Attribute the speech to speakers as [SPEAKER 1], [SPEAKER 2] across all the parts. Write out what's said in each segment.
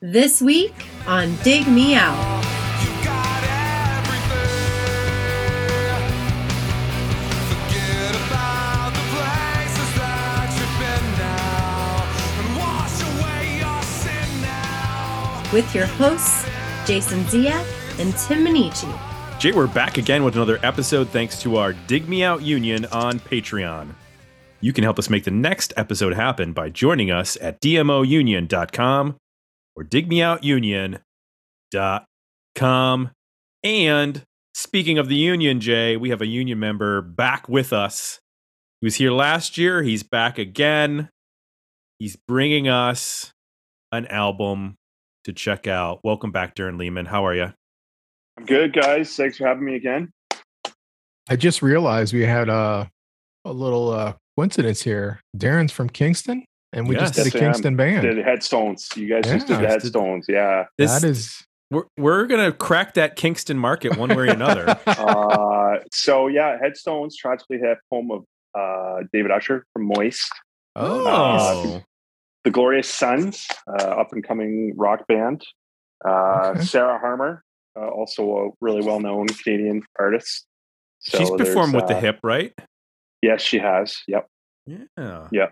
[SPEAKER 1] This week on Dig Me Out. With your hosts, Jason Zia and Tim Minichi.
[SPEAKER 2] Jay, we're back again with another episode thanks to our Dig Me Out Union on Patreon. You can help us make the next episode happen by joining us at dmounion.com or digmeoutunion.com. And speaking of the union, Jay, we have a union member back with us. He was here last year. He's back again. He's bringing us an album to check out. Welcome back, Darren Lehman. How are you?
[SPEAKER 3] I'm good, guys. Thanks for having me again.
[SPEAKER 4] I just realized we had a a little uh, coincidence here. Darren's from Kingston, and we just did a
[SPEAKER 3] Yes, I am.
[SPEAKER 4] Kingston band.
[SPEAKER 3] Did headstones. You guys just did the headstones. Yeah.
[SPEAKER 2] This,
[SPEAKER 4] that is
[SPEAKER 2] We're, we're gonna crack that Kingston market one way or another.
[SPEAKER 3] Uh, so yeah, headstones, tragically hip, home of uh, David Usher from Moist,
[SPEAKER 2] oh,
[SPEAKER 3] the Glorious Sons, uh, up and coming rock band. Uh,
[SPEAKER 4] Okay.
[SPEAKER 3] Sarah Harmer, uh, also a really well known Canadian artist. So
[SPEAKER 2] she's performed
[SPEAKER 3] there's,
[SPEAKER 2] with the
[SPEAKER 3] uh,
[SPEAKER 2] hip, right?
[SPEAKER 3] Yes, she has. Yep.
[SPEAKER 2] Yeah.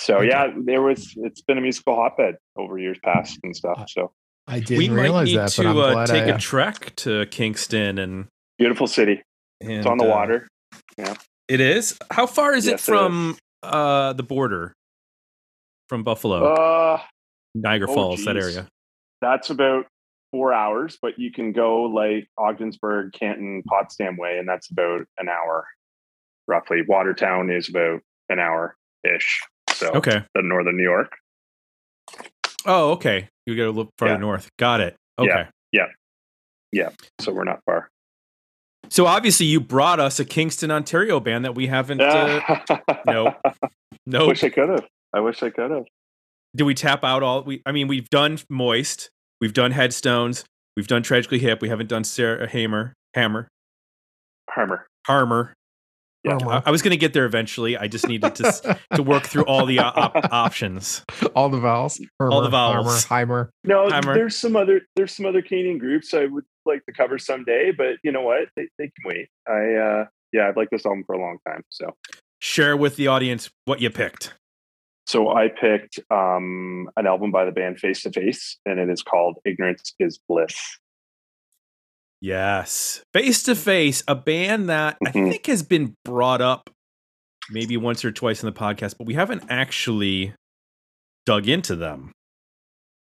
[SPEAKER 3] So
[SPEAKER 2] Okay.
[SPEAKER 3] yeah, there was. It's been a musical hotbed over years past and stuff.
[SPEAKER 4] Uh,
[SPEAKER 3] So
[SPEAKER 4] I didn't
[SPEAKER 2] We might
[SPEAKER 4] realize
[SPEAKER 2] need
[SPEAKER 4] that, but I'm
[SPEAKER 2] to uh,
[SPEAKER 4] glad
[SPEAKER 2] take
[SPEAKER 4] I,
[SPEAKER 2] a trek to Kingston and,
[SPEAKER 3] beautiful city.
[SPEAKER 2] and
[SPEAKER 3] It's on the
[SPEAKER 2] uh,
[SPEAKER 3] water.
[SPEAKER 2] Yeah, it is. How far is it
[SPEAKER 3] Yes, it
[SPEAKER 2] from uh, the border? From Buffalo,
[SPEAKER 3] Uh,
[SPEAKER 2] Niagara
[SPEAKER 3] oh,
[SPEAKER 2] Falls, that area.
[SPEAKER 3] that's about four hours, but you can go like Ogdensburg, Canton, Potsdam way, and that's about an hour roughly. Watertown is about an hour ish. So
[SPEAKER 2] Okay.
[SPEAKER 3] the northern New York.
[SPEAKER 2] Oh, okay. You got a little farther
[SPEAKER 3] Yeah.
[SPEAKER 2] north. Got it. Okay.
[SPEAKER 3] Yeah. Yeah. So we're not far.
[SPEAKER 2] So obviously, you brought us a Kingston, Ontario band that we haven't. Uh, no.
[SPEAKER 3] I wish I could have. I wish I could have.
[SPEAKER 2] Did we tap out all? We. I mean, we've done Moist. We've done Headstones. We've done Tragically Hip. We haven't done Sarah Hammer. Hammer.
[SPEAKER 3] Harmer.
[SPEAKER 2] Harmer.
[SPEAKER 3] Yeah.
[SPEAKER 2] I, I was going to get there eventually. I just needed to to work through all the op- op- options.
[SPEAKER 4] all the vowels,
[SPEAKER 2] All the vowels.
[SPEAKER 4] Harmer, Heimer.
[SPEAKER 3] No,
[SPEAKER 2] Hammer.
[SPEAKER 3] there's some other there's some other Canadian groups I would like to cover someday, but you know what? They, they can wait. I uh yeah, I've liked this album for a long time. So
[SPEAKER 2] Share with the audience what you picked.
[SPEAKER 3] So I picked um, an album by the band Face to Face, and it is called "Ignorance Is Bliss."
[SPEAKER 2] Yes, face to face, a band that I
[SPEAKER 3] Mhm.
[SPEAKER 2] think has been brought up maybe once or twice in the podcast, but we haven't actually dug into them.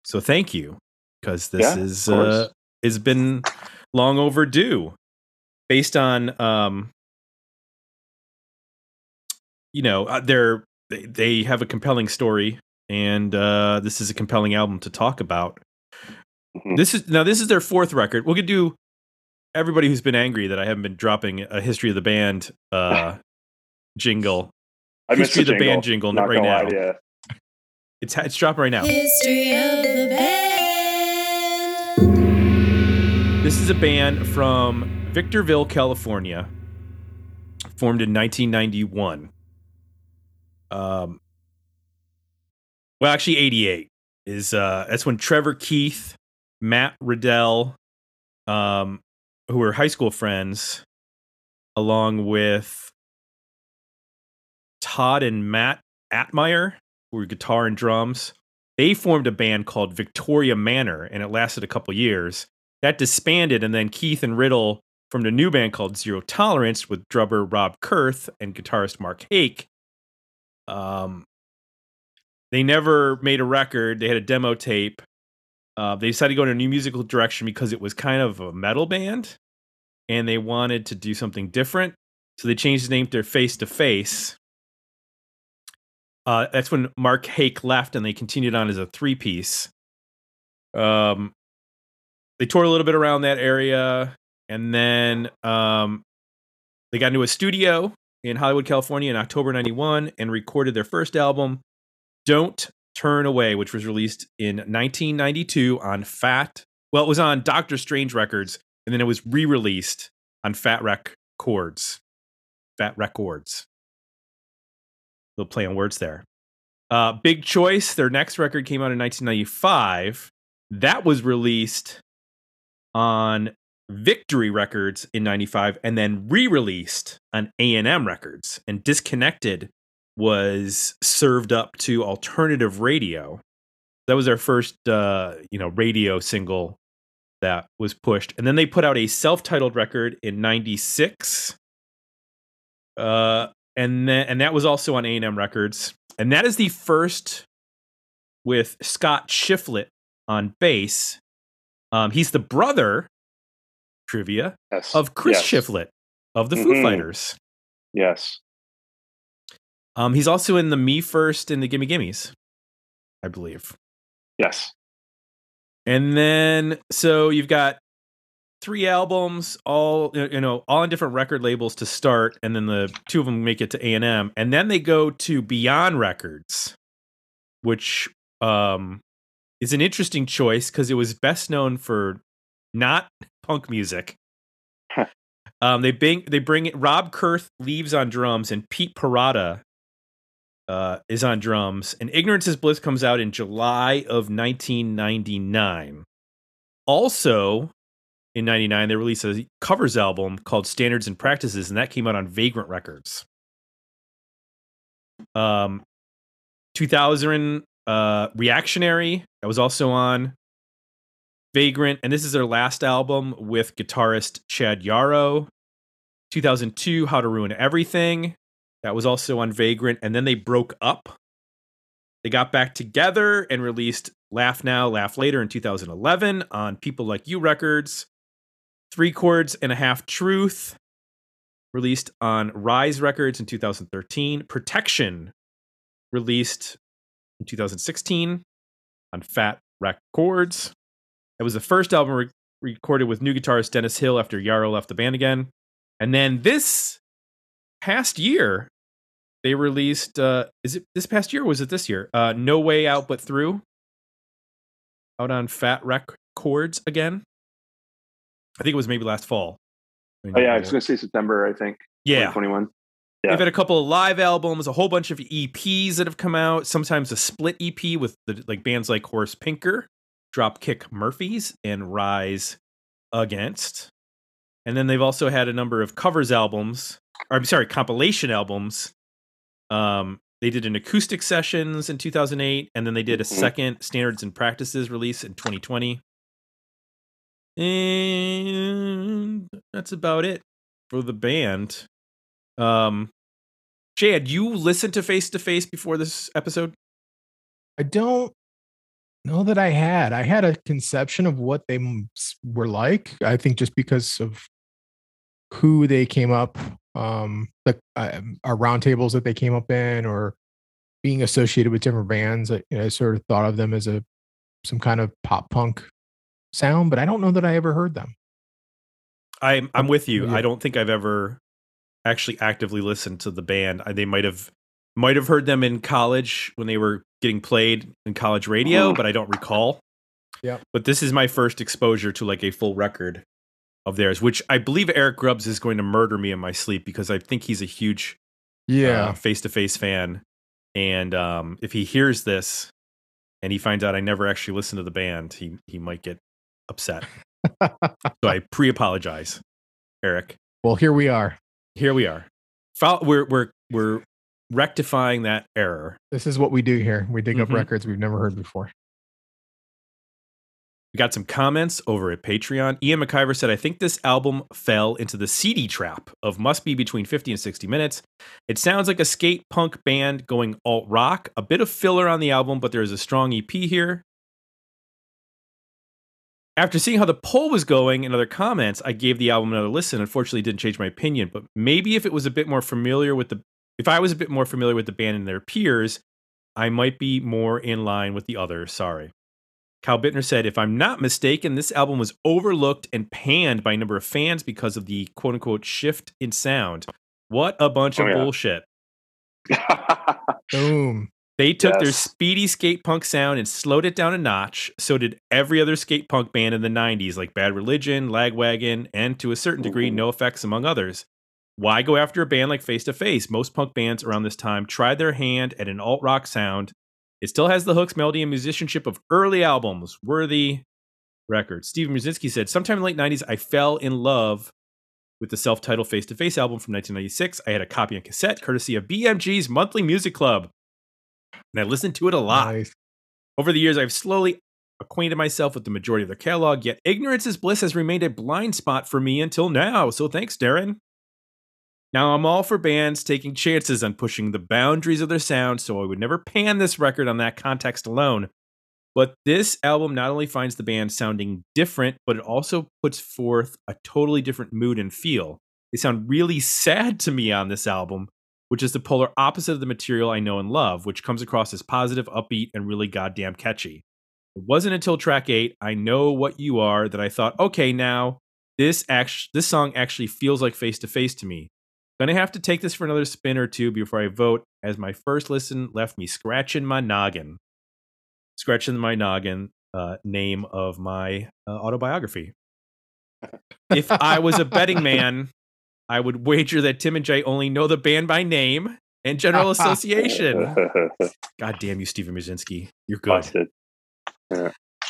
[SPEAKER 2] So thank you, because this
[SPEAKER 3] Yeah,
[SPEAKER 2] is uh, has been long overdue, based on um, you know, uh, they're they, they have a compelling story, and uh, this is a compelling album to talk about.
[SPEAKER 3] Mhm.
[SPEAKER 2] This is now this is their fourth record. We'll do everybody who's been angry that I haven't been dropping a history of the band uh, jingle.
[SPEAKER 3] I missed
[SPEAKER 2] History
[SPEAKER 3] the
[SPEAKER 2] of the band jingle
[SPEAKER 3] Not
[SPEAKER 2] right
[SPEAKER 3] gonna lie
[SPEAKER 2] now. It's it's dropping right now.
[SPEAKER 1] History of the band.
[SPEAKER 2] This is a band from Victorville, California, formed in 1991. Um, well, actually, 88 is uh, that's when Trevor Keith, Matt Riddle, um, who were high school friends, along with Todd and Matt Atmeyer, who were guitar and drums, they formed a band called Victoria Manor, and it lasted a couple years. That disbanded and then keith and riddle formed a new band called zero tolerance with drummer rob kurth and guitarist mark hake. Um, they never made a record. They had a demo tape uh, they decided to go in a new musical direction because it was kind of a metal band and they wanted to do something different. So they changed the name to face to face. Uh, that's when mark hake left and they continued on as a three piece um, they toured a little bit around that area and then um, they got into a studio in hollywood california in october 91 and recorded their first album don't turn away which was released in 1992 on fat well it was on doctor strange records and then it was re-released on Fat Wreck Chords fat records little play on words there Uh, Big Choice, their next record came out in 1995. That was released on Victory Records in 95 and then re-released on A&M Records. And Disconnected was served up to alternative radio. That was their first uh, you know, radio single that was pushed. And then they put out a self-titled record in 96. Uh and then and that was also on A&M Records. And that is the first with Scott Shiflett on bass. Um, he's the brother trivia
[SPEAKER 3] Yes.
[SPEAKER 2] of Chris
[SPEAKER 3] yes.
[SPEAKER 2] Shiflett of the Foo
[SPEAKER 3] Mhm.
[SPEAKER 2] Fighters.
[SPEAKER 3] Yes.
[SPEAKER 2] Um, he's also in the Me First and the Gimme Gimmes, I believe.
[SPEAKER 3] Yes.
[SPEAKER 2] And then so you've got three albums, all you know, all on different record labels to start, and then the two of them make it to A and M, and then they go to Beyond Records, which um is an interesting choice because it was best known for not punk music. um, they bring they bring it. Rob Kurth leaves on drums, and Pete Parada uh, is on drums. And Ignorance is Bliss comes out in July of 1999. Also, in 99, they released a covers album called Standards and Practices, and that came out on Vagrant Records. Um, 2000, uh, Reactionary, that was also on Vagrant, and this is their last album with guitarist Chad Yarrow. 2002, How to Ruin Everything, that was also on Vagrant, and then they broke up. They got back together and released Laugh Now, Laugh Later in 2011 on People Like You Records. Three Chords and a Half Truth, released on Rise Records in 2013. Protection, released in 2016 on Fat Wreck Chords. It was the first album re- recorded with new guitarist Dennis Hill after Yarrow left the band again. And then this past year, they released uh is it this past year or was it this year? Uh No Way Out But Through. Out on Fat Wreck Chords again. I think it was maybe last fall.
[SPEAKER 3] Oh yeah, I was going to say September. I think.
[SPEAKER 2] yeah.
[SPEAKER 3] 21. Yeah.
[SPEAKER 2] They've had a couple of live albums, a whole bunch of EPs that have come out. Sometimes a split EP with the, like bands like Horace Pinker, Dropkick Murphys, and Rise Against. And then they've also had a number of covers albums, or I'm sorry, compilation albums. Um, they did an acoustic sessions in 2008, and then they did a
[SPEAKER 3] Mhm.
[SPEAKER 2] second standards and practices release in 2020. And that's about it for the band. Um, Jay, had you listened to Face to Face before this episode?
[SPEAKER 4] I don't know that I had. I had a conception of what they were like. I think just because of who they came up, um, like uh, our roundtables that they came up in, or being associated with different bands. I, you know, I sort of thought of them as a some kind of pop punk sound, but I don't know that I ever heard them.
[SPEAKER 2] I'm I'm with you.
[SPEAKER 4] Yeah.
[SPEAKER 2] I don't think I've ever actually actively listened to the band. I- They might have might have heard them in college when they were getting played in college radio,
[SPEAKER 3] Mhm.
[SPEAKER 2] but I don't recall.
[SPEAKER 4] yeah
[SPEAKER 2] But this is my first exposure to like a full record of theirs, which I believe Eric Grubbs is going to murder me in my sleep because I think he's a huge
[SPEAKER 4] Yeah,
[SPEAKER 2] face to face fan. And um, if he hears this and he finds out I never actually listened to the band, he he might get upset. so I pre apologize, Eric.
[SPEAKER 4] well, here we are.
[SPEAKER 2] Here we are. We're we're we're rectifying that error.
[SPEAKER 4] This is what we do here. We dig up
[SPEAKER 2] Mhm.
[SPEAKER 4] records we've never heard before.
[SPEAKER 2] We got some comments over at Patreon. Ian McIver said, I think this album fell into the CD trap of must be between 50 and 60 minutes. It sounds like a skate punk band going alt rock, a bit of filler on the album, but there's a strong EP here. After seeing how the poll was going and other comments, I gave the album another listen. Unfortunately, didn't change my opinion, but maybe if it was a bit more familiar with the if I was a bit more familiar with the band and their peers, I might be more in line with the others. Sorry. Kyle Bittner said, if I'm not mistaken, this album was overlooked and panned by a number of fans because of the quote unquote shift in sound. What a bunch
[SPEAKER 3] Oh,
[SPEAKER 2] of
[SPEAKER 3] yeah.
[SPEAKER 2] bullshit.
[SPEAKER 4] Boom.
[SPEAKER 2] They took their speedy skate punk sound and slowed it down a notch. So did every other skate punk band in the 90s, like Bad Religion, Lagwagon, and to a certain degree,
[SPEAKER 3] Mhm.
[SPEAKER 2] NOFX, among others. Why go after a band like Face to Face? Most punk bands around this time tried their hand at an alt rock sound It still has the hooks, melody, and musicianship of early albums, worthy records. Steven Muzinski said, Sometime in the late 90s, I fell in love with the self titled Face to Face album from 1996. I had a copy on cassette, courtesy of BMG's Monthly Music Club. And I listened to it a lot.
[SPEAKER 4] Nice.
[SPEAKER 2] Over the years, I've slowly acquainted myself with the majority of their catalog, yet Ignorance is Bliss has remained a blind spot for me until now. So thanks, Darren. Now, I'm all for bands taking chances on pushing the boundaries of their sound, so I would never pan this record on that context alone. But this album not only finds the band sounding different, but it also puts forth a totally different mood and feel. They sound really sad to me on this album, which is the polar opposite of the material I know and love, which comes across as positive, upbeat, and really goddamn catchy. It wasn't until track eight, I Know What You Are, that I thought, okay, now this act- this song actually feels like face to face to me. Gonna have to take this for another spin or two before I vote, as my first listen left me scratching my noggin. Scratching my noggin, uh, name of my uh, autobiography. if I was a betting man, I would wager that Tim and Jay only know the band by name and general association. God damn you, Steven Muzinski. You're good.
[SPEAKER 3] Busted.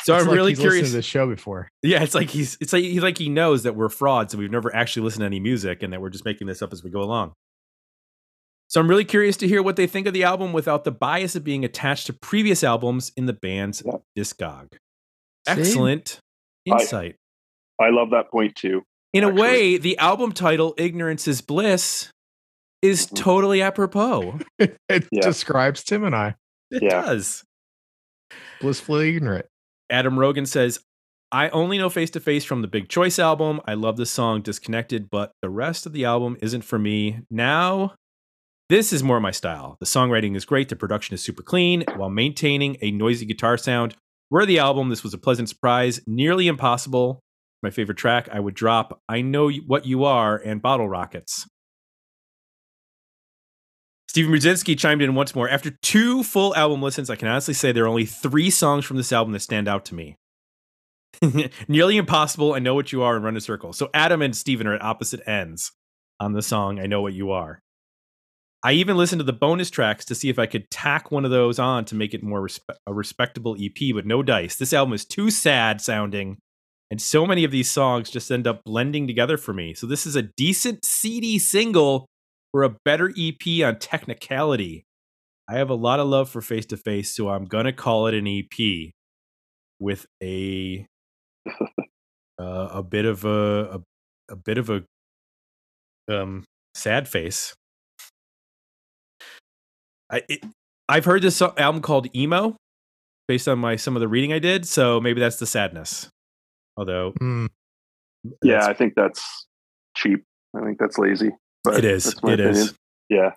[SPEAKER 2] So
[SPEAKER 4] It's
[SPEAKER 2] I'm
[SPEAKER 4] like
[SPEAKER 2] really
[SPEAKER 4] he's
[SPEAKER 2] curious.
[SPEAKER 4] to this show before.
[SPEAKER 2] Yeah, it's like he's it's like he's like he knows that we're frauds and we've never actually listened to any music and that we're just making this up as we go along. So I'm really curious to hear what they think of the album without the bias of being attached to previous albums in the band's
[SPEAKER 3] Yeah.
[SPEAKER 2] discog. Excellent
[SPEAKER 3] I-
[SPEAKER 2] insight.
[SPEAKER 3] I love that point too.
[SPEAKER 2] In a way, the album title "Ignorance is Bliss" is
[SPEAKER 3] Mhm.
[SPEAKER 2] totally apropos.
[SPEAKER 4] it
[SPEAKER 3] Yeah.
[SPEAKER 4] describes Tim and I
[SPEAKER 2] It
[SPEAKER 3] Yeah.
[SPEAKER 2] does.
[SPEAKER 4] blissfully ignorant.
[SPEAKER 2] Adam Rogan says, I only know Face to Face from the Big Choice album. I love the song Disconnected, but the rest of the album isn't for me. Now, this is more my style. The songwriting is great, the production is super clean while maintaining a noisy guitar sound. Where the album, this was a pleasant surprise, nearly impossible. My favorite track, I would drop I Know What You Are and Bottle Rockets. Steven Brzezinski chimed in once more. After two full album listens, I can honestly say there are only three songs from this album that stand out to me. Nearly Impossible, I Know What You Are, and Run a Circle. So Adam and Steven are at opposite ends on the song I Know What You Are. I even listened to the bonus tracks to see if I could tack one of those on to make it more respe- a respectable EP, but no dice. This album is too sad sounding, and so many of these songs just end up blending together for me. So this is a decent CD single for a better EP on technicality. I have a lot of love for Face to Face, so I'm gonna call it an EP with a uh, a bit of a, a a bit of a um sad face. I it, I've heard this album called emo based on my some of the reading I did, so maybe that's the sadness. Although
[SPEAKER 4] Hmm.
[SPEAKER 3] Yeah, I think that's cheap. I think that's lazy. But
[SPEAKER 2] it is.
[SPEAKER 3] that's my
[SPEAKER 2] It is.
[SPEAKER 3] Yeah.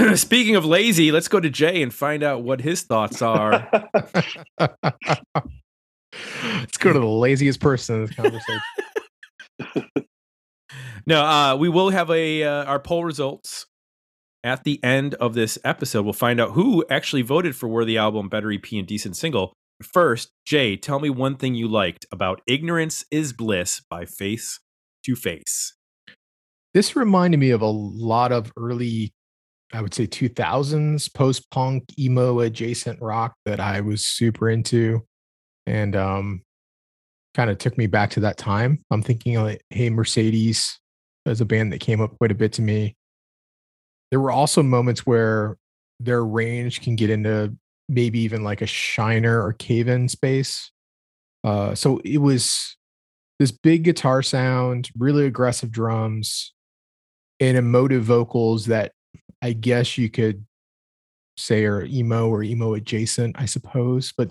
[SPEAKER 2] Speaking of lazy, let's go to Jay and find out what his thoughts are.
[SPEAKER 4] Let's go to the laziest person in this conversation.
[SPEAKER 2] no, uh, we will have a uh, our poll results at the end of this episode. We'll find out who actually voted for Worthy Album, Better EP, and Decent Single. First, Jay, tell me one thing you liked about "Ignorance Is Bliss" by Face to Face.
[SPEAKER 4] This reminded me of a lot of early i would say 2000s post-punk emo adjacent rock that i was super into and um kind of took me back to that time. I'm thinking like hey mercedes as a band that came up quite a bit to me. There were also moments where their range can get into maybe even like a shiner or cave-in space. Uh so it was this big guitar sound really aggressive drums and emotive vocals that I guess you could say are emo or emo adjacent, I suppose, but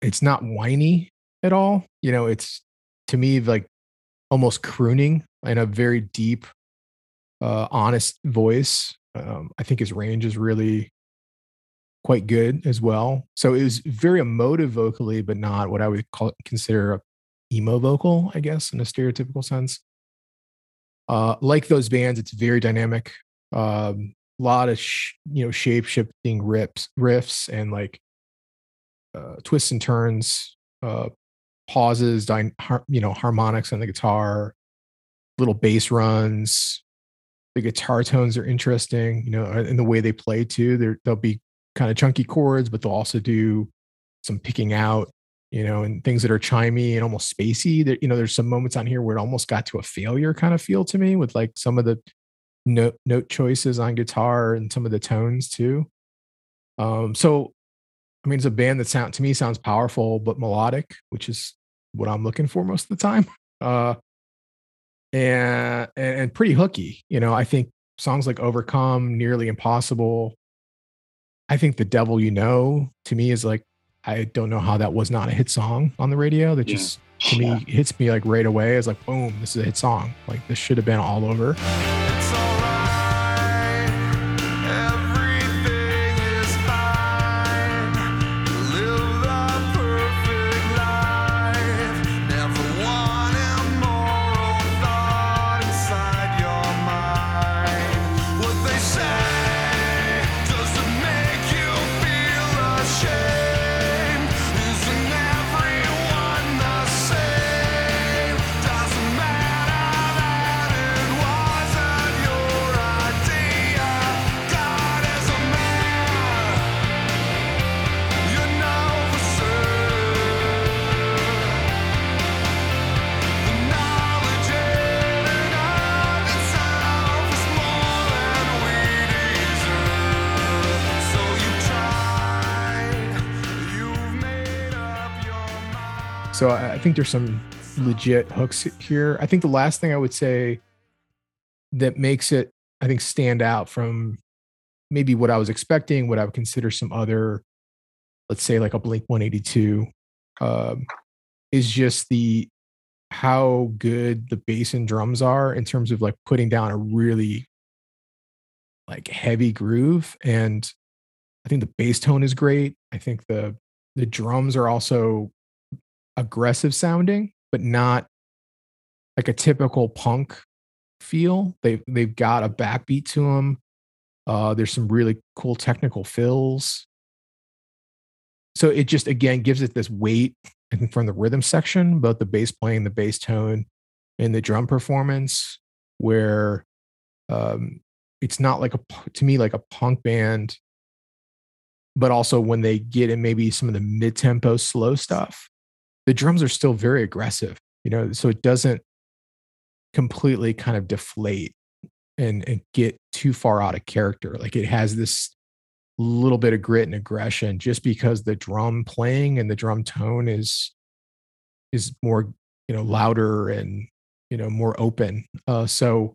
[SPEAKER 4] it's not whiny at all. You know, it's to me like almost crooning in a very deep, uh, honest voice. Um, I think his range is really quite good as well. So it was very emotive vocally, but not what I would call consider a emo vocal, I guess, in a stereotypical sense uh, like those bands, it's very dynamic. A um, lot of sh- you know shape shifting rips, riffs, and like uh, twists and turns, uh, pauses, dy- har- you know harmonics on the guitar, little bass runs. The guitar tones are interesting, you know, and the way they play too. They're, they'll be kind of chunky chords, but they'll also do some picking out, you know, and things that are chimey and almost spacey. That you know, there's some moments on here where it almost got to a failure kind of feel to me with like some of the note note choices on guitar and some of the tones too. Um, so I mean, it's a band that sound to me sounds powerful but melodic, which is what I'm looking for most of the time. Uh, and and pretty hooky. You know, I think songs like "Overcome," "Nearly Impossible." I think "The Devil You Know" to me is like I don't know how that was not a hit song on the radio. That
[SPEAKER 3] Yeah.
[SPEAKER 4] just to
[SPEAKER 3] Yeah.
[SPEAKER 4] me hits me like right away. It's like boom, this is a hit song. Like this should have been all over. Think there's some legit hooks here. I think the last thing I would say that makes it, I think, stand out from maybe what I was expecting, what I would consider some other, let's say like a Blink 182, um, is just the how good the bass and drums are in terms of like putting down a really like heavy groove. And I think the bass tone is great. I think the the drums are also aggressive sounding, but not like a typical punk feel. They've they've got a backbeat to them. Uh, there's some really cool technical fills. So it just again gives it this weight from the rhythm section, both the bass playing, the bass tone, and the drum performance, where um, it's not like a to me like a punk band, but also when they get in maybe some of the mid tempo slow stuff, the drums are still very aggressive, you know, so it doesn't completely kind of deflate and, and get too far out of character. Like it has this little bit of grit and aggression just because the drum playing and the drum tone is is more you know louder and you know more open. Uh so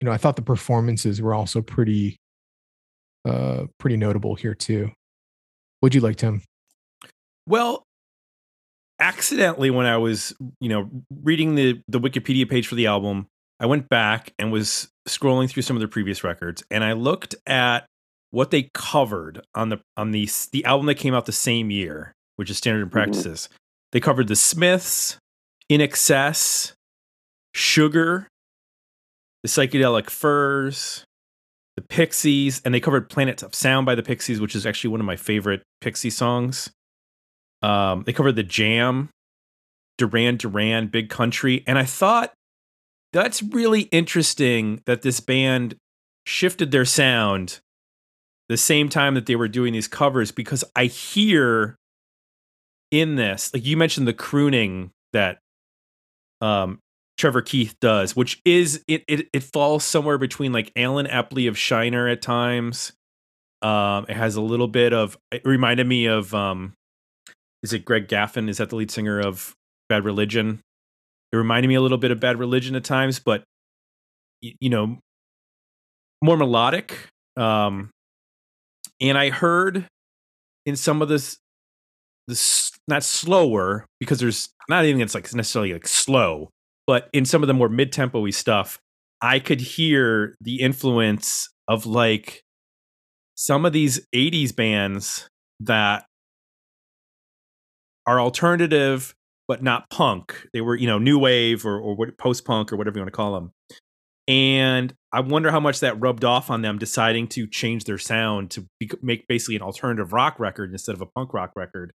[SPEAKER 4] you know i thought the performances were also pretty uh pretty notable here too. Would you like tim?
[SPEAKER 2] Well, accidentally when I was, you know, reading the the Wikipedia page for the album, I went back and was scrolling through some of their previous records and I looked at what they covered on the on the the album that came out the same year, which is Standard and mm-hmm. Practices. They covered the Smiths, INXS, Sugar, the Psychedelic Furs, the Pixies, and they covered Planet of Sound by the Pixies, which is actually one of my favorite Pixie songs. Um, they covered the Jam, Duran Duran, Big Country, and I thought that's really interesting that this band shifted their sound the same time that they were doing these covers because I hear in this, like you mentioned the crooning that um Trevor Keith does, which is it it it falls somewhere between like Allen Epley of Shiner at times. Um it has a little bit of it reminded me of um is it Greg Graffin? Is that the lead singer of Bad Religion? It reminded me a little bit of Bad Religion at times, but you know, more melodic. Um and I heard in some of this this not slower because there's not even it's like necessarily like slow, but in some of the more mid tempo stuff, I could hear the influence of like some of these 80s bands that are alternative but not punk. They were, you know, new wave or, or post punk or whatever you want to call them. And I wonder how much that rubbed off on them deciding to change their sound to be, make basically an alternative rock record instead of a punk rock record.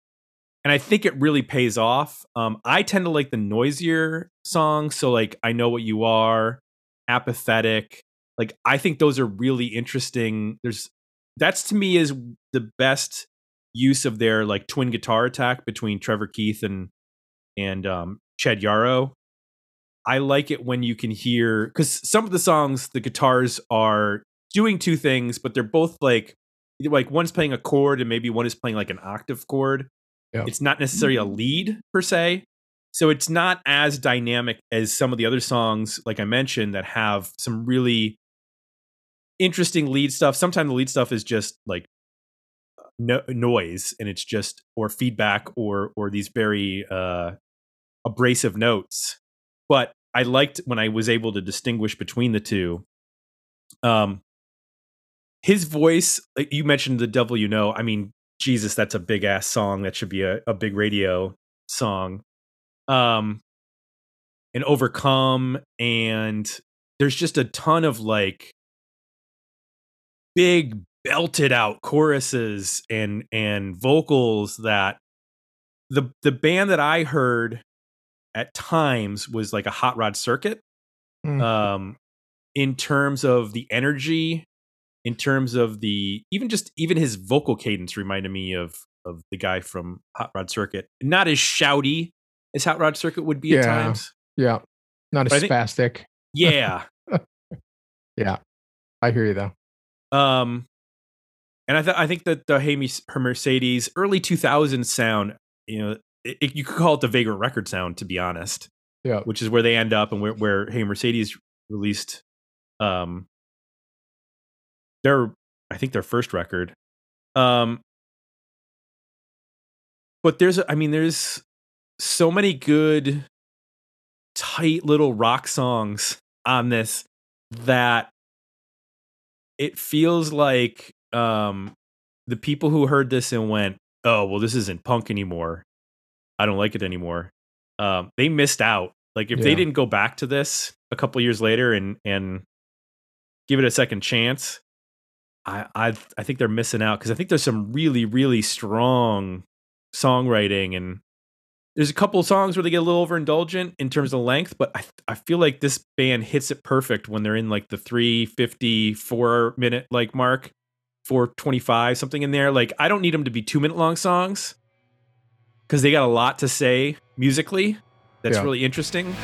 [SPEAKER 2] And I think it really pays off. Um, I tend to like the noisier songs. So, like, I Know What You Are, Apathetic. Like, I think those are really interesting. There's that's to me is the best use of their like twin guitar attack between Trevor Keith and and um, Chad Yarrow. I like it when you can hear because some of the songs the guitars are doing two things, but they're both like like one's playing a chord and maybe one is playing like an octave chord.
[SPEAKER 4] Yeah.
[SPEAKER 2] It's not necessarily a lead per se. So it's not as dynamic as some of the other songs, like I mentioned, that have some really interesting lead stuff. Sometimes the lead stuff is just like no, noise and it's just or feedback or or these very uh abrasive notes. But I liked when I was able to distinguish between the two. Um his voice, like you mentioned the devil you know. I mean, Jesus, that's a big ass song. That should be a, a big radio song. Um and overcome and there's just a ton of like big belted out choruses and and vocals that the the band that I heard at times was like a hot rod circuit
[SPEAKER 4] Mm.
[SPEAKER 2] um in terms of the energy in terms of the even just even his vocal cadence reminded me of of the guy from hot rod circuit not as shouty as hot rod circuit would be at times
[SPEAKER 4] yeah, not
[SPEAKER 2] But
[SPEAKER 4] as
[SPEAKER 2] think-
[SPEAKER 4] spastic.
[SPEAKER 2] yeah
[SPEAKER 4] Yeah, I hear you though.
[SPEAKER 2] Um, and I th- I think that the Hey her Mercedes early 2000s sound, you know, it, it- you could call it the Vagrant record sound, to be honest.
[SPEAKER 4] Yeah.
[SPEAKER 2] which is where they end up and where where Hey Mercedes released, um, their I think their first record. Um, but there's I mean there's so many good tight little rock songs on this that it feels like um the people who heard this and went oh well this isn't punk anymore. I don't like it anymore um they missed out. Like if they didn't go back to this a couple years later and and give it a second chance i i i think they're missing out because i think there's some really really strong songwriting and there's a couple songs where they get a little overindulgent in terms of length, but I, I feel like this band hits it perfect when they're in like the 354 minute like mark, 425, something in there. Like, I don't need them to be two minute long songs because they got a lot to say musically that's
[SPEAKER 4] Yeah.
[SPEAKER 2] really interesting.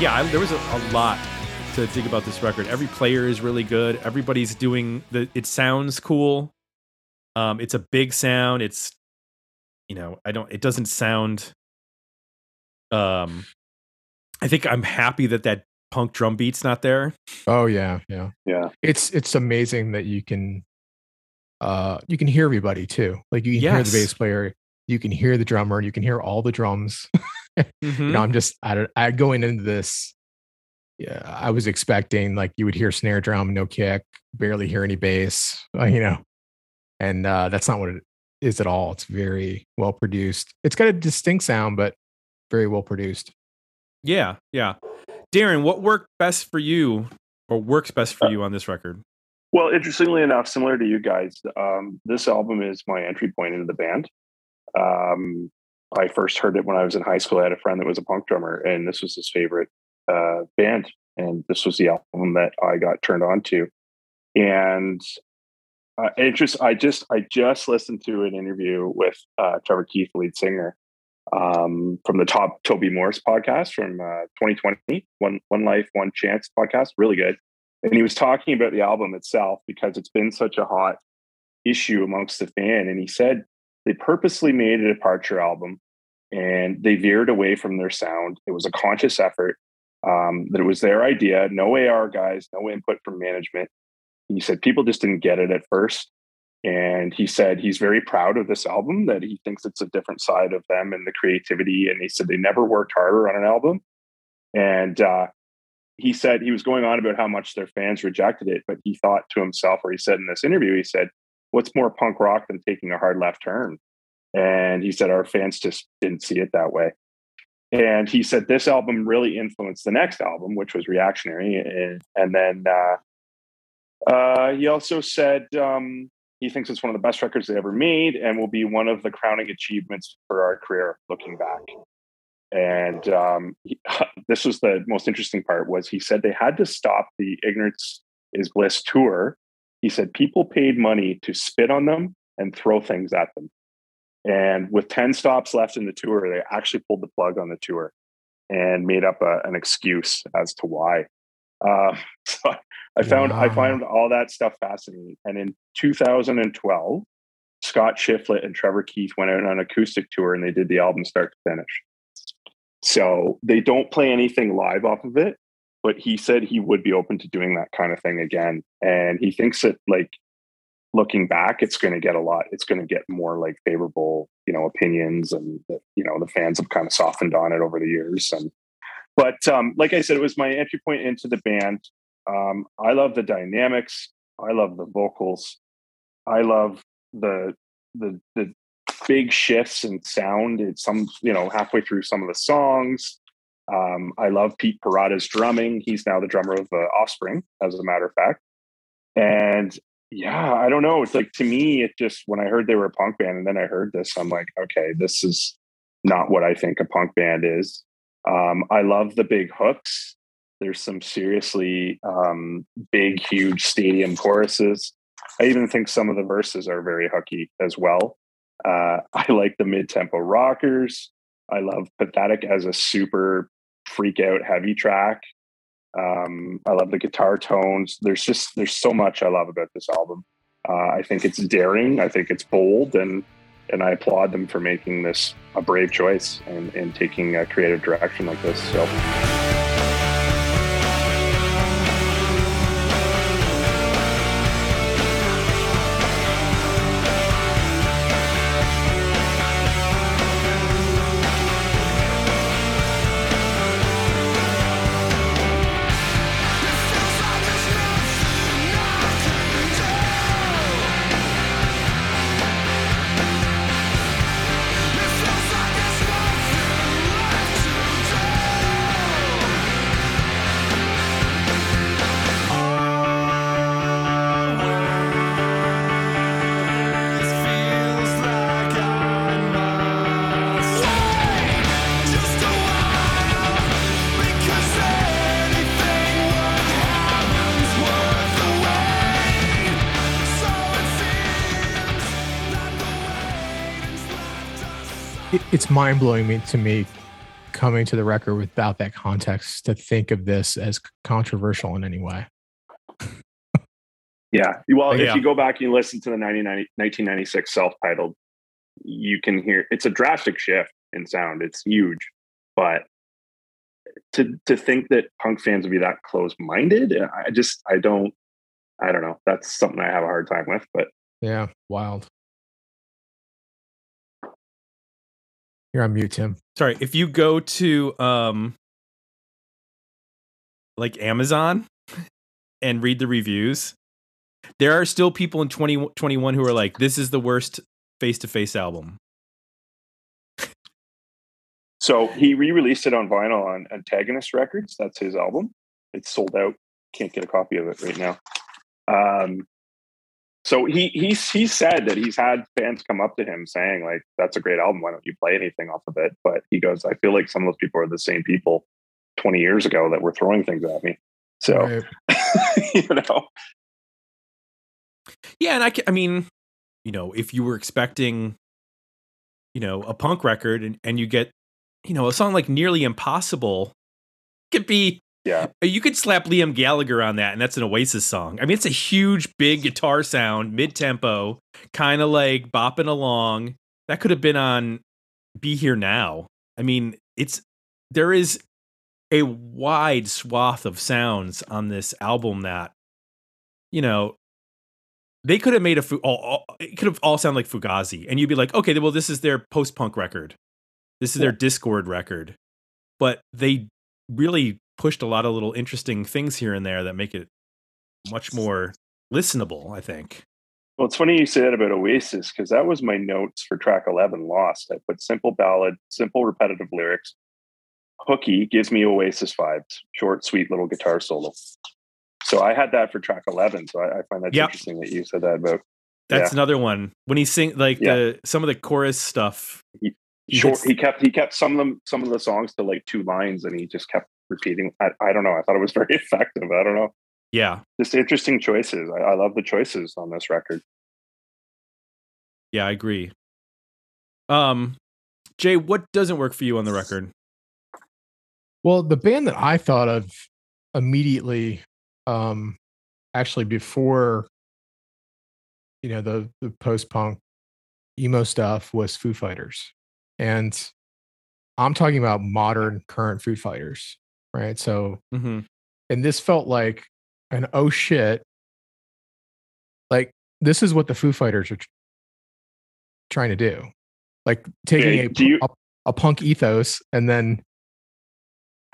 [SPEAKER 2] Yeah, I, there was a, a lot to think about this record. Every player is really good. Everybody's doing the. It sounds cool. Um, it's a big sound. It's, you know, I don't. It doesn't sound. Um, I think I'm happy that that punk drum beat's not there.
[SPEAKER 4] Oh yeah, yeah.
[SPEAKER 3] Yeah.
[SPEAKER 4] It's it's amazing that you can uh you can hear everybody too. Like you can hear the bass player, you can hear the drummer, you can hear all the drums.
[SPEAKER 2] Mhm.
[SPEAKER 4] You know, I'm just I don't I going into this yeah, I was expecting like you would hear snare drum, no kick, barely hear any bass, uh, you know. And uh that's not what it is at all. It's very well produced. It's got a distinct sound, but very well produced.
[SPEAKER 2] Yeah, yeah. Darren, what worked best for you, or works best for you on this record?
[SPEAKER 3] Well, interestingly enough, similar to you guys, um, this album is my entry point into the band. Um, I first heard it when I was in high school. I had a friend that was a punk drummer, and this was his favorite uh, band. And this was the album that I got turned on to. And uh, it just, I just, I just listened to an interview with uh, Trevor Keith, lead singer, um, from the Top Toby Morris podcast from uh, 2020, One One Life, One Chance podcast, really good and he was talking about the album itself because it's been such a hot issue amongst the fan and he said they purposely made a departure album and they veered away from their sound. It was a conscious effort. Um, that it was their idea. No AR guys, no input from management. He said people just didn't get it at first. And he said he's very proud of this album, that he thinks it's a different side of them and the creativity. And he said they never worked harder on an album. And uh, he said he was going on about how much their fans rejected it, but he thought to himself, or he said in this interview, he said, What's more punk rock than taking a hard left turn? And he said our fans just didn't see it that way. And he said this album really influenced the next album, which was Reactionary. And, then uh, uh, he also said um, he thinks it's one of the best records they ever made and will be one of the crowning achievements for our career looking back. And um, he, this was the most interesting part was he said they had to stop the Ignorance is Bliss tour. He said people paid money to spit on them and throw things at them. And with 10 stops left in the tour, they actually pulled the plug on the tour and made up a, an excuse as to why. Uh, so I found I
[SPEAKER 4] Wow.
[SPEAKER 3] found all that stuff fascinating. And in 2012, Scott Shiflett and Trevor Keith went out on an acoustic tour and they did the album start to finish. So they don't play anything live off of it, but he said he would be open to doing that kind of thing again. And he thinks that like looking back, it's going to get a lot. It's going to get more like favorable, you know, opinions, and you know the fans have kind of softened on it over the years. And but um, like I said, it was my entry point into the band. Um, I love the dynamics. I love the vocals. I love the the the big shifts in sound. It's some you know halfway through some of the songs. Um, I love Pete Parada's drumming. He's now the drummer of uh, Offspring, as a matter of fact. And yeah, I don't know. It's like to me, it just when I heard they were a punk band, and then I heard this, I'm like, okay, this is not what I think a punk band is. Um, I love the big hooks. There's some seriously um, big, huge stadium choruses. I even think some of the verses are very hooky as well. Uh, I like the mid-tempo rockers. I love "Pathetic" as a super freak out heavy track. Um, I love the guitar tones. There's just there's so much I love about this album. Uh, I think it's daring. I think it's bold, and and I applaud them for making this a brave choice and, and taking a creative direction like this. So.
[SPEAKER 4] It's mind blowing me to me coming to the record without that context to think of this as controversial in any way.
[SPEAKER 3] Yeah. Well,
[SPEAKER 2] Yeah.
[SPEAKER 3] if you go back and you listen to the 1996 self-titled, you can hear it's a drastic shift in sound. It's huge, but to to think that punk fans would be that close-minded, I just I don't I don't know. That's something I have a hard time with. But
[SPEAKER 4] Yeah, wild. You're on mute, Tim.
[SPEAKER 2] Sorry, if you go to um like Amazon and read the reviews, there are still people in 2021 who are like, this is the worst face to face album.
[SPEAKER 3] so he re-released it on vinyl on Antagonist Records. That's his album. It's sold out. Can't get a copy of it right now. Um, so he he's he said that he's had fans come up to him saying like, "That's a great album. Why don't you play anything off of it?" But he goes, "I feel like some of those people are the same people 20 years ago that were throwing things at me." So
[SPEAKER 4] Right.
[SPEAKER 3] you know,
[SPEAKER 2] Yeah, and I, I mean, you know, if you were expecting, you know, a punk record and, and you get, you know, a song like Nearly Impossible, could be,
[SPEAKER 3] yeah, uh,
[SPEAKER 2] you could slap Liam Gallagher on that, and that's an Oasis song. I mean, it's a huge, big guitar sound, mid tempo, kind of like bopping along. That could have been on be here now. I mean, it's there is a wide swath of sounds on this album that you know they could have made a fu- all, all, it could have all sound like Fugazi, and you'd be like, okay, well, this is their post punk record, this is their Dischord record, but they really pushed a lot of little interesting things here and there that make it much more listenable. I think.
[SPEAKER 3] Well, it's funny you say that about Oasis because that was my notes for track 11, Lost. I put simple ballad, simple repetitive lyrics. Hooky gives me Oasis vibes, short, sweet little guitar solo. So I had that for track 11. So I, I find that
[SPEAKER 2] Yep.
[SPEAKER 3] interesting that you said that about
[SPEAKER 2] That's another one when he sing like
[SPEAKER 3] Yeah.
[SPEAKER 2] the some of the chorus stuff. He
[SPEAKER 3] short.
[SPEAKER 2] hits-
[SPEAKER 3] He kept he kept some of them some of the songs to like two lines, and he just kept repeating. I, I don't know. I thought it was very effective. I don't know.
[SPEAKER 2] Yeah,
[SPEAKER 3] Just interesting choices. I, I love the choices on this record.
[SPEAKER 2] yeah, I agree. Um, Jay, what doesn't work for you on the record?
[SPEAKER 4] Well, the band that I thought of immediately, um, actually before, you know, the the post punk emo stuff was Foo Fighters, and I'm talking about modern current Foo Fighters, right? So,
[SPEAKER 2] hmm
[SPEAKER 4] and this felt like an oh shit, like this is what the Foo Fighters are tr- trying to do, like taking
[SPEAKER 3] Yeah,
[SPEAKER 4] a,
[SPEAKER 3] you-
[SPEAKER 4] a a punk ethos and then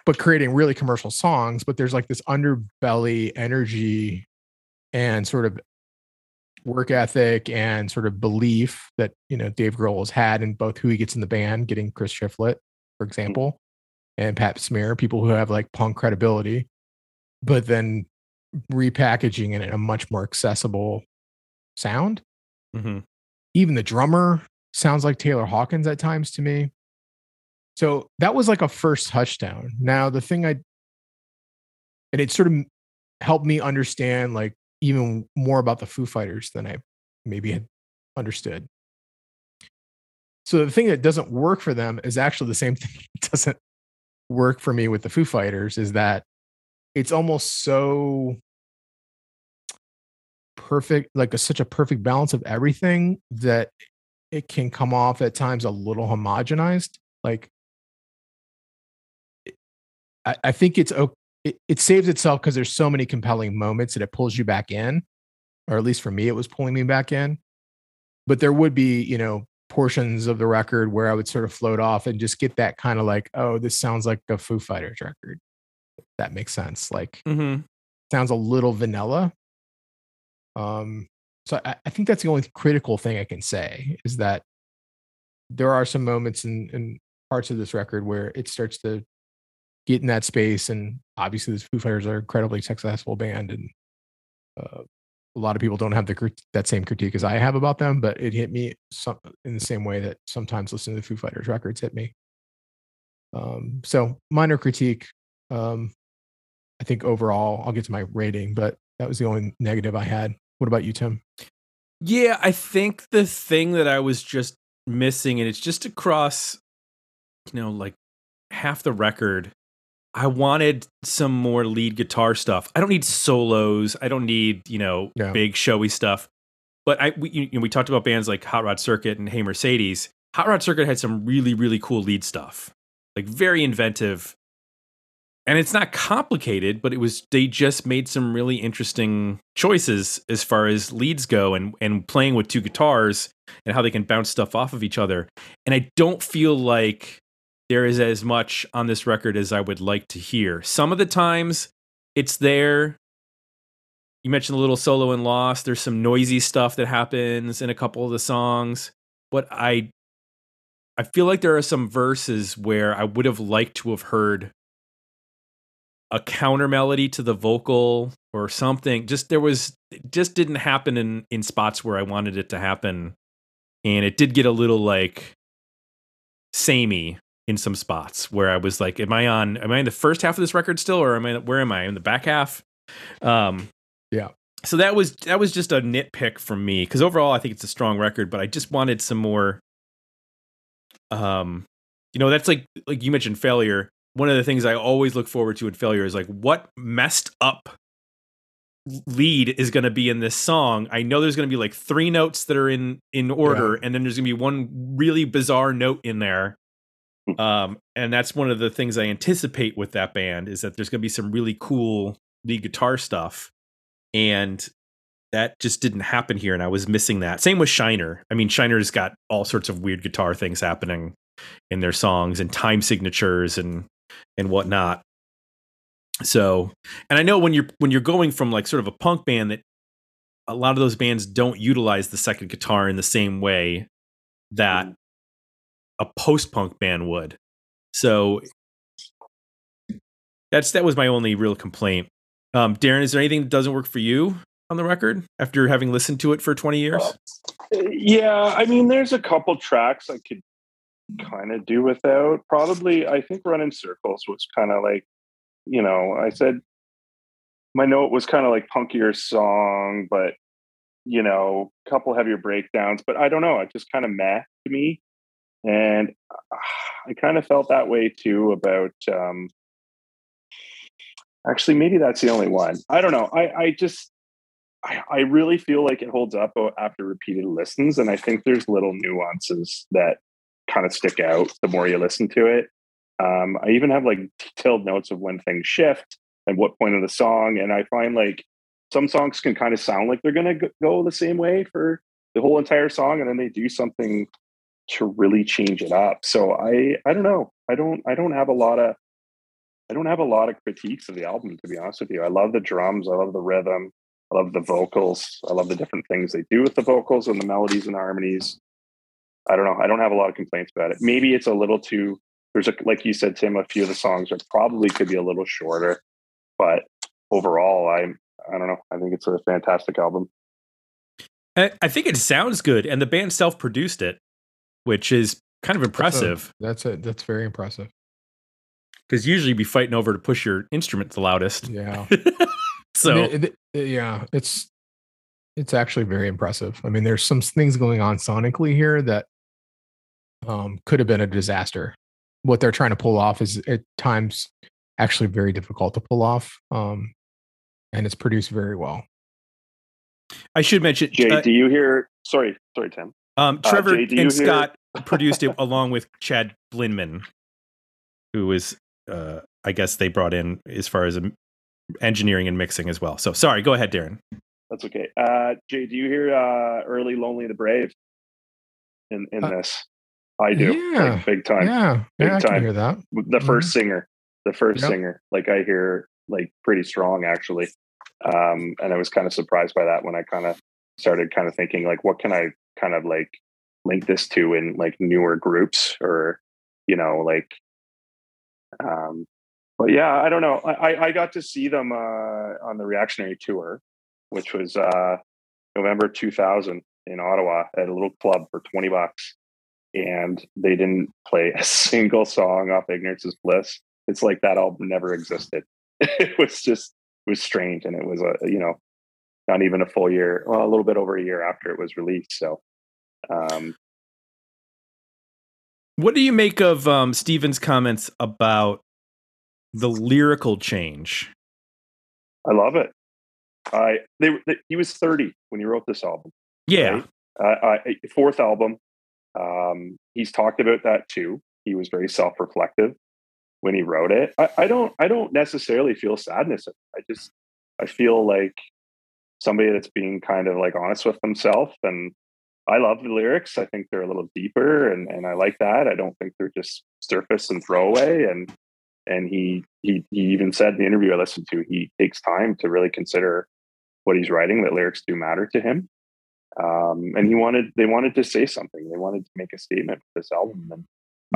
[SPEAKER 4] but creating really commercial songs but there's like this underbelly energy and sort of work ethic and sort of belief that you know Dave Grohl has had in both who he gets in the band getting Chris Shiflett for example and Pat Smear people who have like punk credibility but then repackaging it in a much more accessible sound
[SPEAKER 2] hmm
[SPEAKER 4] even the drummer sounds like Taylor Hawkins at times to me. So that was like a first touchdown. Now the thing I and it sort of helped me understand like even more about the Foo Fighters than I maybe had understood. So the thing that doesn't work for them is actually the same thing that doesn't work for me with the Foo Fighters is that it's almost so perfect like a, such a perfect balance of everything that it can come off at times a little homogenized like i, I think it's o- it, it saves itself because there's so many compelling moments that it pulls you back in or at least for me it was pulling me back in. But there would be you know portions of the record where i would sort of float off and just get that kind of like oh this sounds like a foo fighters record that makes sense like
[SPEAKER 2] hmm
[SPEAKER 4] sounds a little vanilla. Um, so I, I think that's the only critical thing I can say is that there are some moments in, in parts of this record where it starts to get in that space, and obviously, the Foo Fighters are incredibly successful band, and uh, a lot of people don't have the that same critique as I have about them, but it hit me some, in the same way that sometimes listening to the Foo Fighters records hit me. Um, so minor critique. Um, I think overall, I'll get to my rating, but that was the only negative I had. What about you, Tim?
[SPEAKER 2] Yeah, I think the thing that I was just missing, and it's just across, you know, like half the record. I wanted some more lead guitar stuff. I don't need solos. I don't need you know
[SPEAKER 4] Yeah.
[SPEAKER 2] big showy stuff. But I we, you know, we talked about bands like Hot Rod Circuit and Hey Mercedes. Hot Rod Circuit had some really really cool lead stuff, like very inventive. And it's not complicated, but it was they just made some really interesting choices as far as leads go and and playing with two guitars and how they can bounce stuff off of each other. And I don't feel like there is as much on this record as I would like to hear. Some of the times it's there. You mentioned a little solo in Lost. There's some noisy stuff that happens in a couple of the songs, but I I feel like there are some verses where I would have liked to have heard a counter melody to the vocal or something. Just there was just didn't happen in in spots where I wanted it to happen. And it did get a little like samey in some spots where I was like, am I on am I in the first half of this record still or am I where am I in the back half? Um
[SPEAKER 4] Yeah.
[SPEAKER 2] So that was that was just a nitpick from me because overall I think it's a strong record, but I just wanted some more um you know that's like like you mentioned failure one of the things i always look forward to in failure is like what messed up lead is going to be in this song, I know there's going to be like three notes that are in in order, and then there's going to be one really bizarre note in there. Um, and that's one of the things I anticipate with that band is that there's going to be some really cool lead guitar stuff, and that just didn't happen here, and I was missing that. Same with Shiner. I mean, Shiner's got all sorts of weird guitar things happening in their songs and time signatures and and whatnot. So, and I know when you're when you're going from like sort of a punk band that a lot of those bands don't utilize the second guitar in the same way that a post punk band would. So that's that was my only real complaint. Um, Darren, is there anything that doesn't work for you on the record after having listened to it for 20 years?
[SPEAKER 3] Yeah, I mean, there's a couple tracks I could kind of do without. Probably, I think "Run in Circles" was kind of like, you know, I said my note was kind of like punkier song, but you know, a couple heavier breakdowns. But I don't know, it just kind of meh to me, and I kind of felt that way too about. um Actually, maybe that's the only one. I don't know. I I just I, I really feel like it holds up after repeated listens, and I think there's little nuances that kind of stick out the more you listen to it. Um, I even have like detailed notes of when things shift and what point of the song, and I find like some songs can kind of sound like they're going to go the same way for the whole entire song, and then they do something to really change it up. So I I don't know. I don't I don't have a lot of I don't have a lot of critiques of the album to be honest with you. I love the drums, I love the rhythm, I love the vocals. I love the different things they do with the vocals and the melodies and harmonies. I don't know. I don't have a lot of complaints about it. Maybe it's a little too. There's a like you said, Tim. A few of the songs are probably could be a little shorter, but overall, I I don't know. I think it's a fantastic album.
[SPEAKER 2] I, I think it sounds good, and the band self produced it, which is kind of impressive
[SPEAKER 4] That's it. That's very impressive.
[SPEAKER 2] because usually you'd be fighting over to push your instrument the loudest.
[SPEAKER 4] Yeah.
[SPEAKER 2] so
[SPEAKER 4] Th- th- yeah, it's it's actually very impressive. I mean, there's some things going on sonically here that um, could have been a disaster. What they're trying to pull off is at times actually very difficult to pull off, um, and it's produced very well.
[SPEAKER 2] I should mention
[SPEAKER 3] Jay,
[SPEAKER 2] uh,
[SPEAKER 3] do you hear? Sorry, sorry, Tim.
[SPEAKER 2] Um,
[SPEAKER 3] uh,
[SPEAKER 2] Trevor
[SPEAKER 3] Jay,
[SPEAKER 2] and Scott produced it along with Chad Blinman, who is, uh, I guess they brought in as far as um, engineering and mixing as well. So sorry, go ahead, Darren.
[SPEAKER 3] That's okay. Uh, Jay, do you hear uh, "Early Lonely the Brave" in in
[SPEAKER 4] Uh,
[SPEAKER 3] this? I do,
[SPEAKER 4] yeah,
[SPEAKER 3] like, big time.
[SPEAKER 4] yeah,
[SPEAKER 3] big
[SPEAKER 4] yeah, I can
[SPEAKER 3] time.
[SPEAKER 4] hear that.
[SPEAKER 3] The first singer, the first
[SPEAKER 4] Yep.
[SPEAKER 3] singer, like I hear like pretty strong actually, um, and I was kind of surprised by that when I kind of started kind of thinking like, what can I kind of like link this to in like newer groups or you know like um but yeah i don't know. I I- got to see them uh on the reactionary tour which was uh november 2000 in ottawa at a little club for 20 bucks and they didn't play a single song off ignorance is bliss. It's like that album never existed. It was just it was strange and it was a you know not even a full year well a little bit over a year after it was released so um
[SPEAKER 2] What do you make of um, Steven's comments about the lyrical change?
[SPEAKER 3] I love it. I they, they he was 30 when he wrote this album.
[SPEAKER 2] Yeah,
[SPEAKER 3] right? Uh, I, fourth album. Um, he's talked about that too. He was very self-reflective when he wrote it. I, I don't I don't necessarily feel sadness. I just I feel like somebody that's being kind of like honest with themselves and I love the lyrics. I think they're a little deeper and, and I like that. I don't think they're just surface and throwaway. And and he he he even said in the interview I listened to, he takes time to really consider what he's writing, that lyrics do matter to him. Um, and he wanted they wanted to say something. They wanted to make a statement with this album. And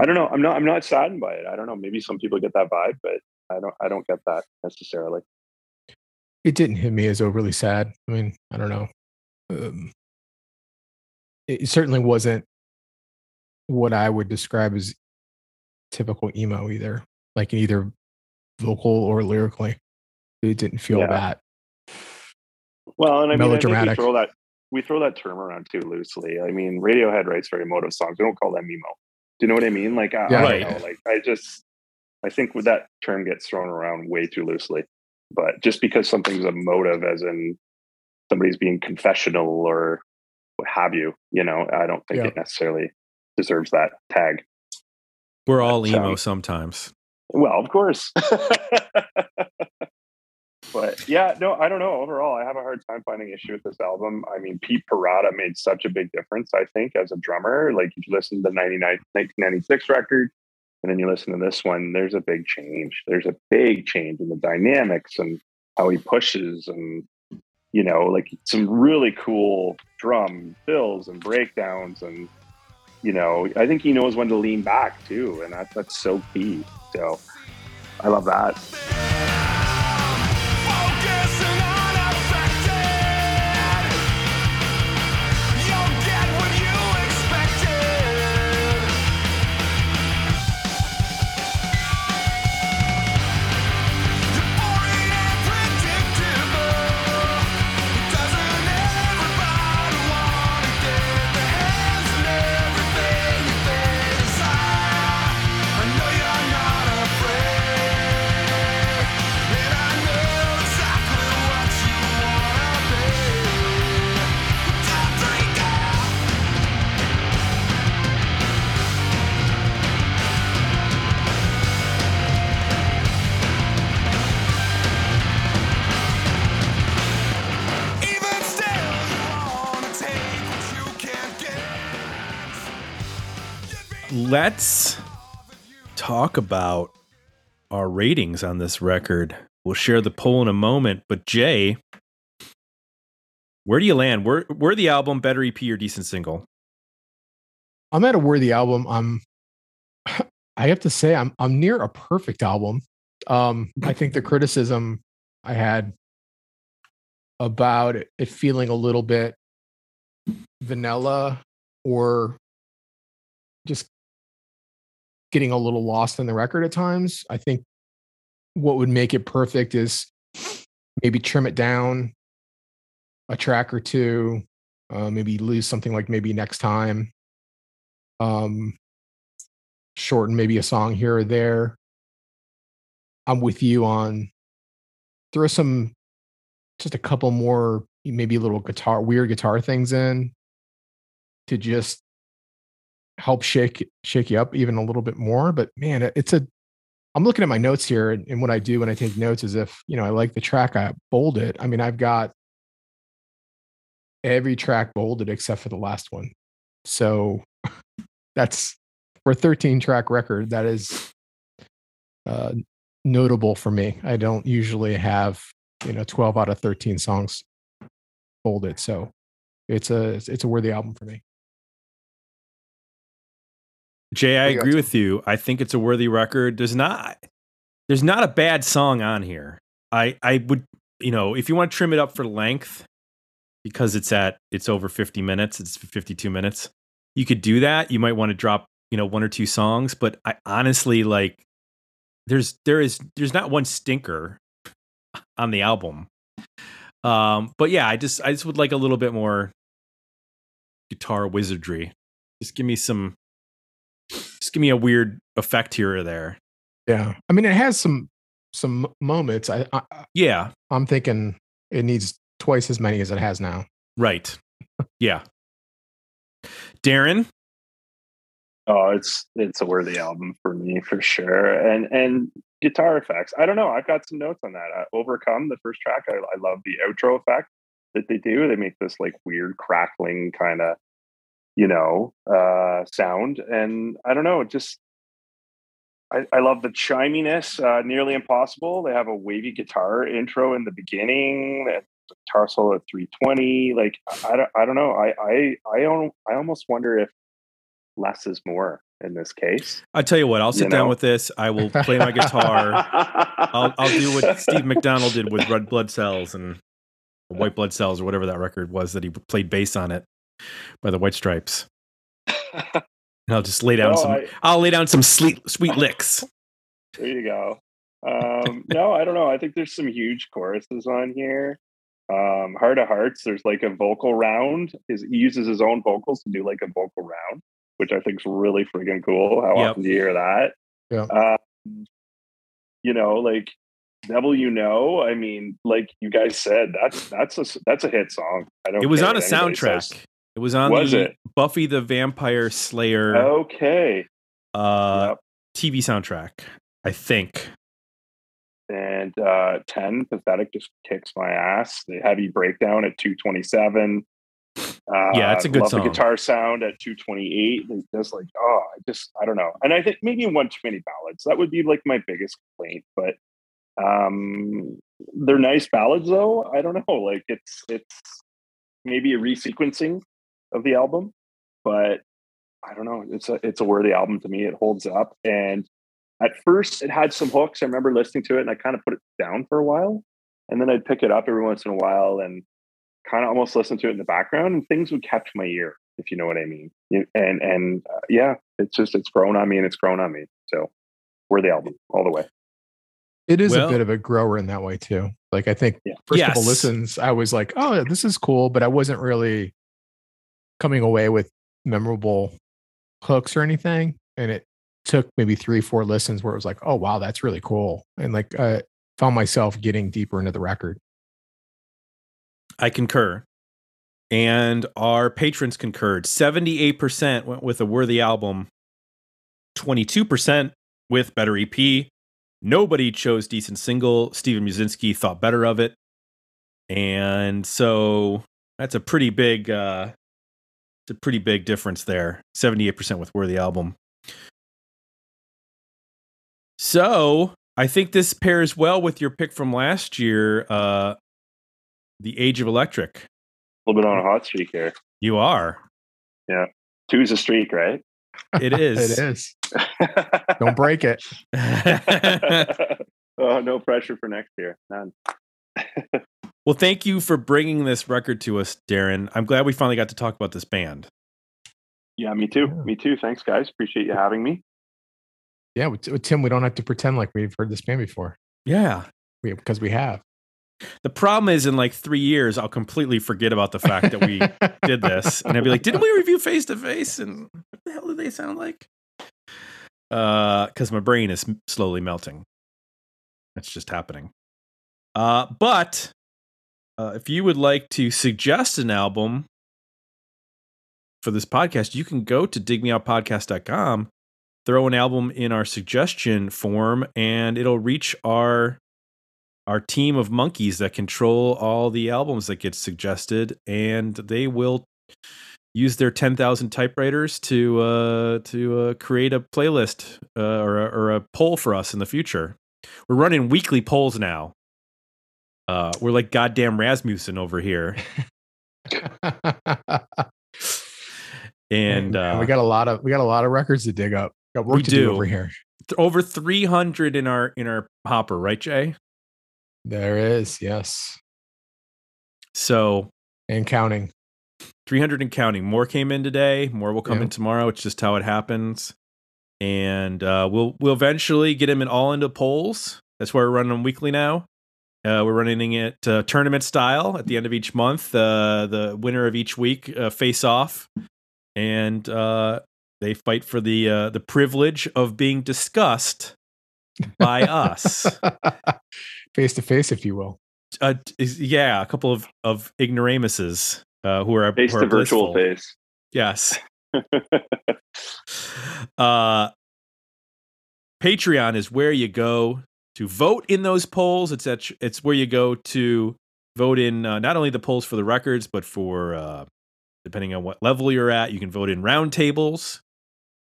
[SPEAKER 3] I don't know. I'm not I'm not saddened by it. I don't know. Maybe some people get that vibe, but I don't I don't get that necessarily.
[SPEAKER 4] It didn't hit me as overly sad. I mean, I don't know. Um, it certainly wasn't what I would describe as typical emo either, like either vocal or lyrically. It didn't feel
[SPEAKER 3] Yeah.
[SPEAKER 4] that.
[SPEAKER 3] Well, and I mean, I think we throw that we throw that term around too loosely. I mean, Radiohead writes very emotive songs. We don't call them emo. Do you know what I mean? Like, I,
[SPEAKER 4] Yeah.
[SPEAKER 3] I
[SPEAKER 2] Right.
[SPEAKER 3] don't know. Like, I just I think with that term gets thrown around way too loosely. But just because something's a motive, as in somebody's being confessional or what have you, you know, I don't think
[SPEAKER 4] Yeah.
[SPEAKER 3] it necessarily deserves that tag.
[SPEAKER 2] We're all
[SPEAKER 3] But,
[SPEAKER 2] emo
[SPEAKER 3] um,
[SPEAKER 2] sometimes.
[SPEAKER 3] Well, of course. but yeah, no, I don't know. Overall, I have a hard time finding issue with this album. I mean, Pete Parada made such a big difference, I think, as a drummer. Like, if you listen to the 99, 1996 record, and then you listen to this one, there's a big change. There's a big change in the dynamics and how he pushes and you know, like some really cool drum fills and breakdowns and you know, I think he knows when to lean back too, and that's that's so key. So I love that.
[SPEAKER 2] Talk about our ratings on this record. We'll share the poll in a moment, but Jay, where do you land? Where where the album better EP or decent single?
[SPEAKER 4] I'm at a worthy album. I'm I have to say I'm I'm near a perfect album. Um I think the criticism I had about it, it feeling a little bit vanilla or just getting a little lost in the record at times. I think what would make it perfect is maybe trim it down a track or two, uh, maybe lose something like maybe next time um shorten maybe a song here or there i'm with you on throw some just a couple more maybe little guitar weird guitar things in to just help shake shake you up even a little bit more but man it's a i'm looking at my notes here and, and what i do when i take notes is if you know i like the track i bold it. I mean i've got every track bolded except for the last one. So that's for a 13 track record that is uh, notable for me. I don't usually have you know 12 out of 13 songs bolded, so it's a it's, it's a worthy album for me
[SPEAKER 2] Jay, I
[SPEAKER 4] What do you
[SPEAKER 2] agree with you. I think it's a worthy record. There's not there's not a bad song on here. I I would you know, if you want to trim it up for length because it's at it's over 50 minutes, it's 52 minutes. You could do that. You might want to drop, you know, one or two songs, but I honestly like there's there is there's not one stinker on the album. Um but yeah, I just I just would like a little bit more guitar wizardry. Just give me some just give me a weird effect here or there.
[SPEAKER 4] yeah i mean it has some some moments i, I
[SPEAKER 2] Yeah,
[SPEAKER 4] i'm thinking it needs twice as many as it has now
[SPEAKER 2] right. Yeah. Darren,
[SPEAKER 3] Oh, it's it's a worthy album for me for sure. And and guitar effects. I don't know. I've got some notes on that. Uh, Overcome, the first track. I, I love the outro effect that they do. They make this like weird crackling kind of, you know, uh, sound. And I don't know. It just I, I love the chiminess. Uh, nearly impossible. They have a wavy guitar intro in the beginning. Guitar solo at 320. Like I don't, I don't know. I, I, I don't. I almost wonder if less is more in this case.
[SPEAKER 2] I tell you what, I'll sit
[SPEAKER 3] You
[SPEAKER 2] down
[SPEAKER 3] know?
[SPEAKER 2] with this. I will play my guitar. I'll I'll do what Steve McDonald did with Redd Blood Cells and White Blood Cells or whatever that record was that he played bass on it by the White Stripes. And I'll just lay down
[SPEAKER 3] No,
[SPEAKER 2] some.
[SPEAKER 3] I-
[SPEAKER 2] I'll lay down some sweet sweet licks.
[SPEAKER 3] There you go. Um, no, I don't know. I think there's some huge choruses on here. Um, Heart of Hearts, there's like a vocal round. His, he uses his own vocals to do like a vocal round, which I think is really freaking cool. How
[SPEAKER 2] Yep.
[SPEAKER 3] often do you hear that?
[SPEAKER 4] Yeah.
[SPEAKER 3] Um, you know, like Devil You Know. I mean, like you guys said, that's that's a that's a hit song. I don't.
[SPEAKER 2] It was on a soundtrack.
[SPEAKER 3] says.
[SPEAKER 2] It was on
[SPEAKER 3] Was
[SPEAKER 2] the
[SPEAKER 3] it?
[SPEAKER 2] Buffy the Vampire Slayer
[SPEAKER 3] Okay.
[SPEAKER 2] uh,
[SPEAKER 3] Yep.
[SPEAKER 2] TV soundtrack. I think.
[SPEAKER 3] And uh, ten pathetic just kicks my ass. The heavy breakdown at two twenty seven. Uh,
[SPEAKER 2] Yeah, it's a good
[SPEAKER 3] love
[SPEAKER 2] song.
[SPEAKER 3] The guitar sound at two twenty eight. It's just like oh, I just I don't know. And I think maybe one too many ballads. That would be like my biggest complaint. But um, they're nice ballads though. I don't know. Like it's it's maybe a resequencing of the album, but I don't know. It's a it's a worthy album to me. It holds up. And at first, it had some hooks. I remember listening to it, and I kind of put it down for a while, and then I'd pick it up every once in a while and kind of almost listen to it in the background, and things would catch my ear, if you know what I mean. And and uh, yeah, it's just it's grown on me, and it's grown on me. So worthy album all the way.
[SPEAKER 4] It is
[SPEAKER 2] Well-
[SPEAKER 4] a bit of a grower in that way too. Like I think
[SPEAKER 3] Yeah.
[SPEAKER 4] first couple
[SPEAKER 2] Yes.
[SPEAKER 4] listens, I was like, oh, this is cool, but I wasn't really coming away with memorable hooks or anything. And it took maybe three, four listens where it was like, oh wow, that's really cool. And like uh found myself getting deeper into the record.
[SPEAKER 2] I concur. And our patrons concurred. 78% went with a worthy album, 22% with better EP. Nobody chose decent single. Steven Musinski thought better of it. And so that's a pretty big uh a pretty big difference there. 78% with worthy album. So, I think this pairs well with your pick from last year, uh The Age of Electric.
[SPEAKER 3] A little bit on a hot streak here.
[SPEAKER 2] You are. Yeah.
[SPEAKER 3] Two's a streak, right?
[SPEAKER 2] It is.
[SPEAKER 4] it is. Don't break it.
[SPEAKER 3] oh, no pressure for next year. None.
[SPEAKER 2] Well, thank you for bringing this record to us, Darren. I'm glad we finally got to talk about this band.
[SPEAKER 3] Yeah, me too.
[SPEAKER 4] Yeah.
[SPEAKER 3] Me too. Thanks, guys. Appreciate you having me.
[SPEAKER 4] Yeah, with, with Tim, we don't have to pretend like we've heard this band before.
[SPEAKER 2] Yeah.
[SPEAKER 4] We because we have.
[SPEAKER 2] The problem is, in like three years, I'll completely forget about the fact that we did this, and I'll be like, "Didn't we review Face to Face?" And what the hell do they sound like? Uh, because my brain is slowly melting. That's just happening. Uh, but uh, if you would like to suggest an album for this podcast, you can go to digmeoutpodcast.com, throw an album in our suggestion form, and it'll reach our our team of monkeys that control all the albums that get suggested, and they will use their 10,000 typewriters to uh, to uh, create a playlist uh, or, a, or a poll for us in the future. We're running weekly polls now. Uh, we're like goddamn Rasmussen over here, and uh,
[SPEAKER 4] we got a lot of we got a lot of records to dig up. Got work
[SPEAKER 2] We
[SPEAKER 4] to do.
[SPEAKER 2] do.
[SPEAKER 4] over here.
[SPEAKER 2] over 300 in our in our hopper, right, Jay?
[SPEAKER 4] There is, yes.
[SPEAKER 2] So
[SPEAKER 4] And counting.
[SPEAKER 2] 300 and counting. More came in today. More will come
[SPEAKER 4] Yeah.
[SPEAKER 2] in tomorrow. It's just how it happens. And uh, we'll we'll eventually get them in all into polls. That's why we're running them weekly now. Uh, we're running it uh, tournament style at the end of each month. Uh, the winner of each week uh, face off, and uh, they fight for the uh, the privilege of being discussed by us.
[SPEAKER 4] face to face, if you will.
[SPEAKER 2] Uh, is- yeah, a couple of of ignoramuses uh, who are
[SPEAKER 3] Face
[SPEAKER 2] who
[SPEAKER 3] to
[SPEAKER 2] are
[SPEAKER 3] virtual face.
[SPEAKER 2] Yes. uh, Patreon is where you go to vote in those polls. It's at, it's where you go to vote in uh, not only the polls for the records, but for uh, depending on what level you're at, you can vote in roundtables,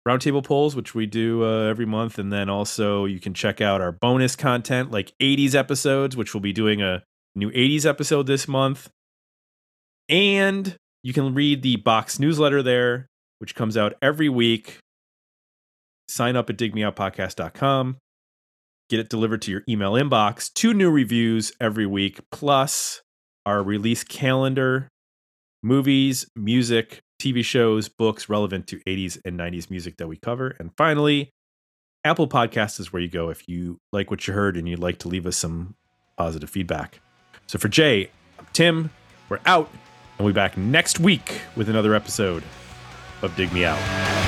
[SPEAKER 2] roundtable polls, which we do uh, every month, and then also you can check out our bonus content like 80s episodes, which we'll be doing a new 80s episode this month, and you can read the box newsletter there, which comes out every week. Sign up at digmeoutpodcast.com. Get it delivered to your email inbox. Two new reviews every week, plus our release calendar, movies, music, TV shows, books relevant to 80s and 90s music that we cover. And finally, Apple Podcasts is where you go if you like what you heard and you'd like to leave us some positive feedback. So for Jay, I'm Tim, we're out. And we'll be back next week with another episode of Dig Me Out.